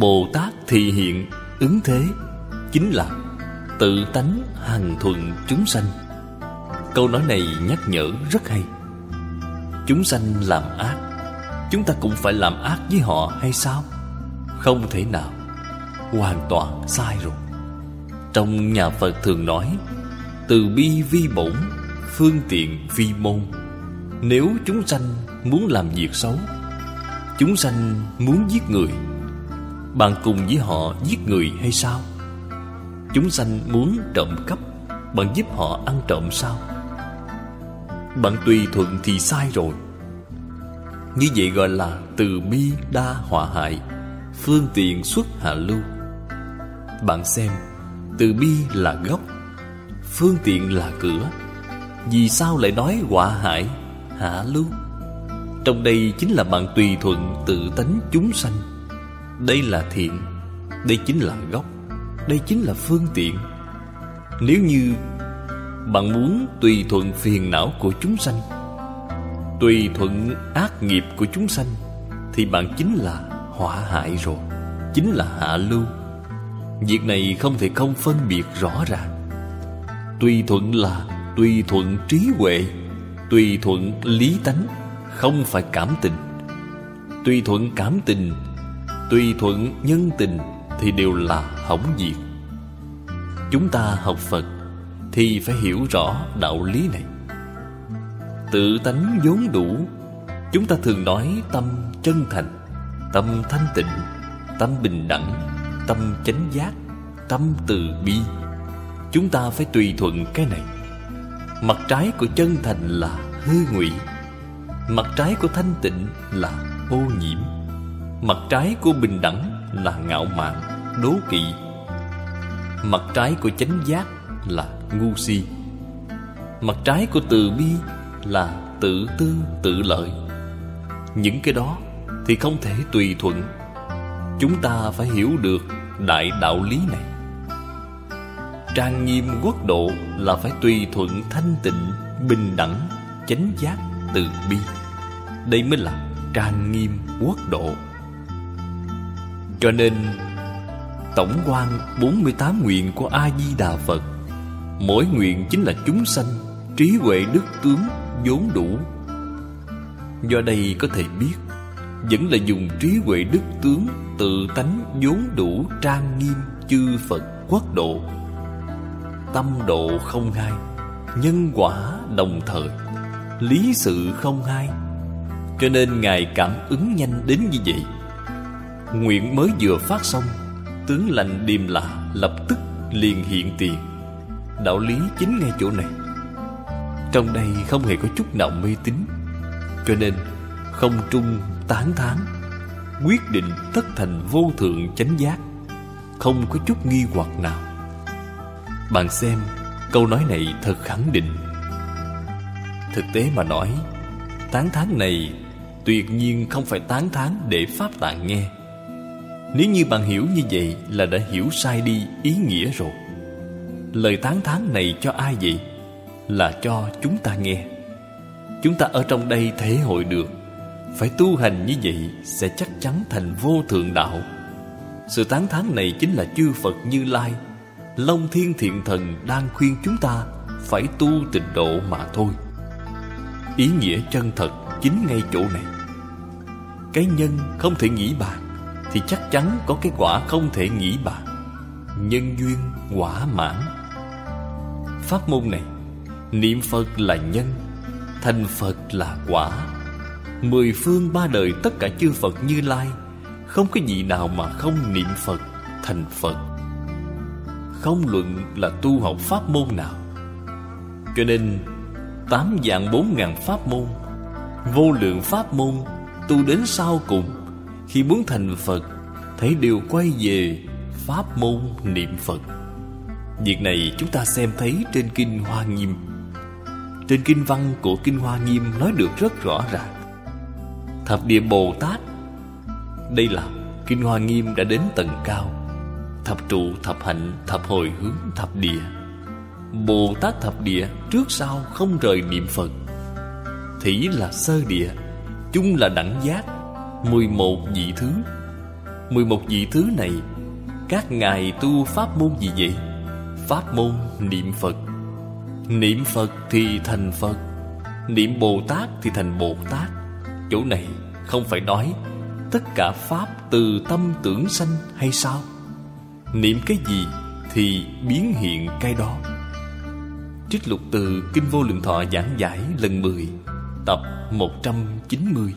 Bồ Tát thị hiện ứng thế, Chính là tự tánh hằng thuận chúng sanh. Câu nói này nhắc nhở rất hay. Chúng sanh làm ác, Chúng ta cũng phải làm ác với họ hay sao? Không thể nào, Hoàn toàn sai rồi. Trong nhà Phật thường nói, Từ bi vi bổn, Phương tiện vi môn. Nếu chúng sanh muốn làm việc xấu, Chúng sanh muốn giết người bạn cùng với họ giết người hay sao? Chúng sanh muốn trộm cắp, Bạn giúp họ ăn trộm sao? Bạn tùy thuận thì sai rồi. Như vậy gọi là từ bi đa hòa hại, Phương tiện xuất hạ lưu. Bạn xem, Từ bi là gốc, Phương tiện là cửa. Vì sao lại nói hòa hại, Hạ lưu? Trong đây chính là bạn tùy thuận tự tánh chúng sanh. Đây là thiện, Đây chính là gốc, Đây chính là phương tiện. Nếu như bạn muốn tùy thuận phiền não của chúng sanh, Tùy thuận ác nghiệp của chúng sanh, Thì bạn chính là họa hại rồi, Chính là hạ lưu. Việc này không thể không phân biệt rõ ràng. Tùy thuận là tùy thuận trí huệ, Tùy thuận lý tánh, Không phải cảm tình. Tùy thuận cảm tình Tùy thuận nhân tình Thì đều là hỏng diệt Chúng ta học Phật thì phải hiểu rõ đạo lý này. Tự tánh vốn đủ, chúng ta thường nói tâm chân thành, tâm thanh tịnh, tâm bình đẳng, tâm chánh giác, tâm từ bi. Chúng ta phải tùy thuận cái này. Mặt trái của chân thành là hư ngụy, mặt trái của thanh tịnh là ô nhiễm mặt trái của bình đẳng là ngạo mạn, đố kỵ. Mặt trái của chánh giác là ngu si. Mặt trái của từ bi là tự tư tự lợi. Những cái đó thì không thể tùy thuận. Chúng ta phải hiểu được đại đạo lý này. Trang nghiêm quốc độ là phải tùy thuận thanh tịnh, bình đẳng, chánh giác, từ bi. Đây mới là trang nghiêm quốc độ cho nên, tổng quan 48 nguyện của a di đà phật, Mỗi nguyện chính là chúng sanh, Trí huệ đức tướng, vốn đủ. Do đây có thể biết, Vẫn là dùng trí huệ đức tướng Tự tánh vốn đủ trang nghiêm chư Phật quốc độ. Tâm độ không hai, Nhân quả đồng thời, Lý sự không hai. Cho nên Ngài cảm ứng nhanh đến như vậy. Nguyện mới vừa phát xong, Tướng lành điềm lạ lập tức liền hiện tiền. Đạo lý chính ngay chỗ này. Trong đây không hề có chút nào mê tín, Cho nên không trung tán thán, Quyết định tất thành vô thượng chánh giác, Không có chút nghi hoặc nào. Bạn xem, câu nói này thật khẳng định. Thực tế mà nói, Tán thán này tuyệt nhiên không phải tán thán để Pháp Tạng nghe. Nếu như bạn hiểu như vậy là đã hiểu sai đi ý nghĩa rồi. Lời tán thán này cho ai vậy? Là cho chúng ta nghe. Chúng ta ở trong đây thể hội được. Phải tu hành như vậy Sẽ chắc chắn thành vô thượng đạo. Sự tán thán này chính là chư Phật Như Lai. Long Thiên Thiện Thần đang khuyên chúng ta Phải tu tịnh độ mà thôi. Ý nghĩa chân thật chính ngay chỗ này. Cái nhân không thể nghĩ bàn. Thì chắc chắn có cái quả không thể nghĩ bàn Nhân duyên quả mãn. Pháp môn này, Niệm Phật là nhân, Thành Phật là quả. Mười phương ba đời tất cả chư Phật như Lai, Không có gì nào mà không niệm Phật, thành Phật. Không luận là tu học pháp môn nào. Cho nên, Tám dạng bốn ngàn pháp môn, Vô lượng pháp môn, Tu đến sau cùng khi muốn thành Phật Thấy đều quay về Pháp môn niệm Phật. Việc này chúng ta xem thấy trên Kinh Hoa Nghiêm. Trên Kinh Văn của Kinh Hoa Nghiêm nói được rất rõ ràng. Thập địa Bồ Tát Đây là Kinh Hoa Nghiêm đã đến tầng cao. Thập trụ, thập hạnh, thập hồi hướng, thập địa. Bồ Tát thập địa trước sau không rời niệm Phật. Thỉ là sơ địa Chung là đẳng giác mười một vị thứ. 11 vị thứ này, Các ngài tu pháp môn gì vậy? Pháp môn niệm Phật. Niệm Phật thì thành Phật, Niệm Bồ Tát thì thành Bồ Tát. Chỗ này không phải nói Tất cả Pháp từ tâm tưởng sanh hay sao? Niệm cái gì thì biến hiện cái đó. Trích lục từ Kinh Vô Lượng Thọ giảng giải lần 10 Tập 190